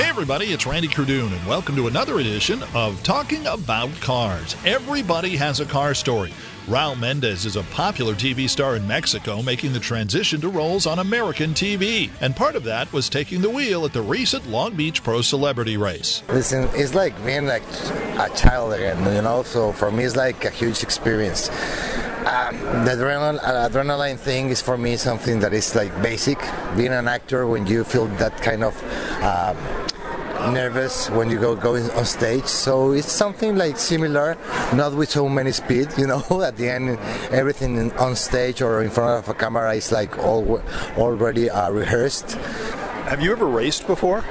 Hey, everybody, it's Randy Kerdoon, and welcome to another edition of Talking About Cars. Everybody has a car story. Raul Mendez is a popular TV star in Mexico making the transition to roles on American TV. And part of that was taking the wheel at the recent Long Beach Pro Celebrity Race. Listen, it's like being like a child again, you know? So for me, it's like a huge experience. Um, the adrenaline, uh, adrenaline thing is for me something that is like basic. Being an actor, when you feel that kind of um, nervous when you go going on stage. So it's something like similar, not with so many speed. You know, at the end, everything on stage or in front of a camera is like all already uh, rehearsed. Have you ever raced before?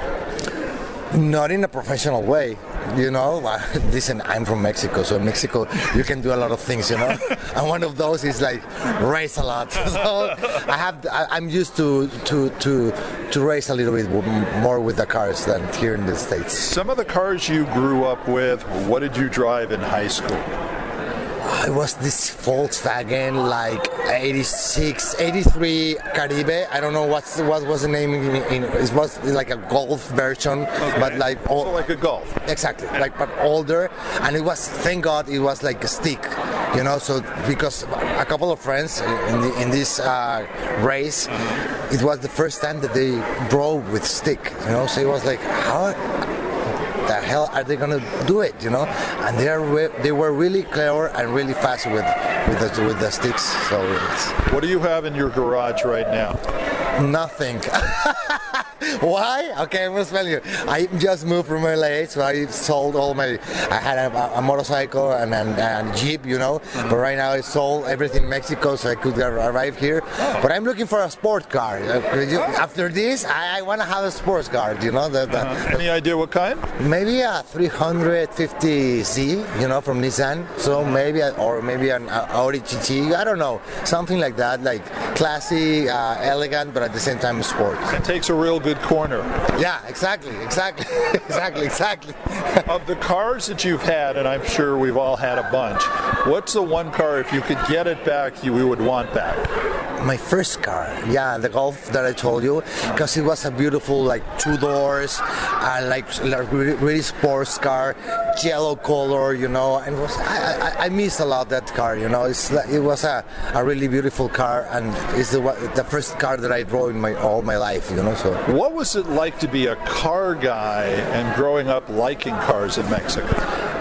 Not in a professional way. You know, listen, I'm from Mexico, so in Mexico you can do a lot of things, you know. and one of those is like race a lot. So I have, I, am used to to to to race a little bit more with the cars than here in the states. Some of the cars you grew up with, what did you drive in high school? it was this Volkswagen like 86, 83 Caribe. I don't know what's what was the name. In, in, it was like a Golf version, okay. but like all, so like a Golf. Exactly, like but older, and it was thank God it was like a stick, you know. So because a couple of friends in the, in this uh, race, it was the first time that they drove with stick, you know. So it was like how the hell are they gonna do it? You know, and they are re- they were really clever and really fast with with the, with the sticks. So what do you have in your garage right now? Nothing. Why? Okay, I'm gonna tell you. I just moved from LA, so I sold all my. I had a, a motorcycle and, and, and, a jeep, you know. Mm-hmm. But right now I sold everything in Mexico, so I could arrive here. Oh. But I'm looking for a sport car. Uh, after this, I, I want to have a sports car. You know. The, the, uh-huh. Any idea what kind? Maybe a 350Z, you know, from Nissan. So maybe, a, or maybe an Audi GT. I don't know, something like that, like classy, uh, elegant, but at the same time sport. It takes a real good good corner. Yeah, exactly, exactly, exactly, exactly. of the cars that you've had, and I'm sure we've all had a bunch, what's the one car, if you could get it back, you would want back? My first car, yeah, the Golf that I told you, because it was a beautiful, like two doors, uh, like, like really, really sports car, yellow color, you know, and was I, I, I miss a lot that car, you know. It's it was a, a really beautiful car, and it's the the first car that I drove in my all my life, you know. So what was it like to be a car guy and growing up liking cars in Mexico?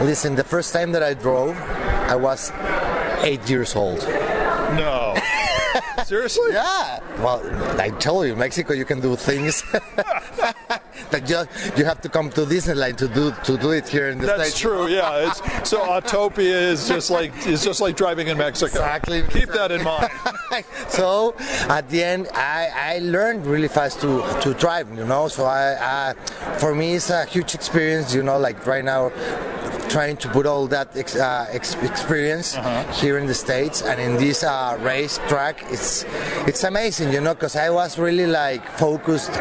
Listen, the first time that I drove, I was eight years old. No. Seriously? Yeah. Well, I tell you, Mexico, you can do things that just you have to come to Disneyland to do to do it here in the That's States. true. Yeah. It's, so Autopia is just like it's just like driving in Mexico. Exactly. Keep that in mind. so at the end, I, I learned really fast to to drive. You know, so I, I for me it's a huge experience. You know, like right now trying to put all that ex, uh, ex- experience uh-huh. here in the states and in this uh, race track it's it's amazing you know because i was really like focused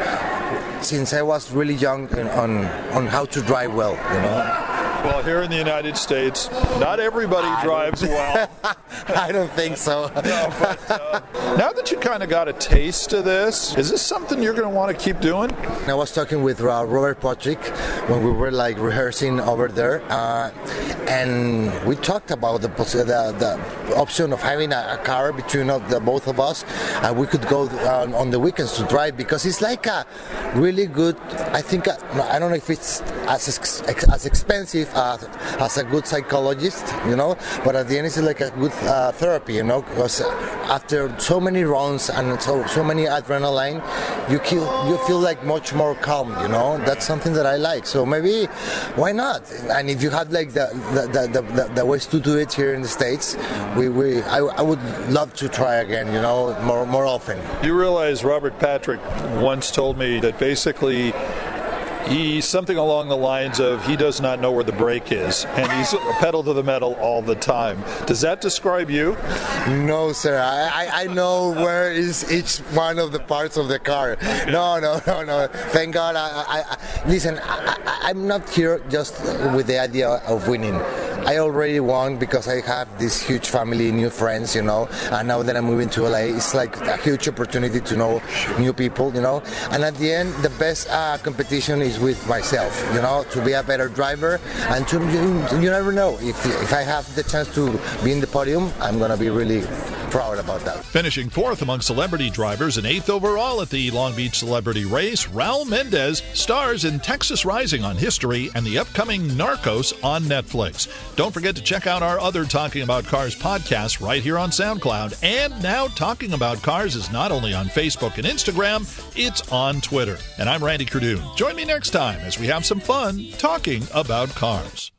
since i was really young on on how to drive well you know well, here in the United States, not everybody I drives well. I don't think so. no, but, uh, now that you kind of got a taste of this, is this something you're going to want to keep doing? I was talking with uh, Robert Patrick when we were like rehearsing over there, uh, and we talked about the, the, the option of having a, a car between the, both of us, and we could go uh, on the weekends to drive because it's like a really good. I think uh, I don't know if it's as as expensive uh, as a good psychologist, you know. But at the end, it's like a good uh, therapy, you know, because after so many runs and so so many adrenaline, you feel you feel like much more calm, you know. That's something that I like. So maybe why not? And if you had like the the, the, the, the ways to do it here in the states, we, we I, I would love to try again, you know, more more often. You realize Robert Patrick once told me that basically he's something along the lines of he does not know where the brake is and he's pedal to the metal all the time. Does that describe you? No, sir. I, I know where is each one of the parts of the car. No, no, no, no. Thank God. I, I, I listen, I, am not here just with the idea of winning. I already won because I have this huge family, new friends, you know. And now that I'm moving to LA, it's like a huge opportunity to know new people, you know. And at the end, the best uh, competition is with myself, you know, to be a better driver and to you, you never know if if I have the chance to be in the podium, I'm gonna be really proud about that. Finishing fourth among celebrity drivers and eighth overall at the Long Beach Celebrity Race, Raul Mendez stars in Texas Rising on History and the upcoming Narcos on Netflix. Don't forget to check out our other Talking About Cars podcast right here on SoundCloud. And now Talking About Cars is not only on Facebook and Instagram, it's on Twitter. And I'm Randy Kerdoon. Join me next time as we have some fun talking about cars.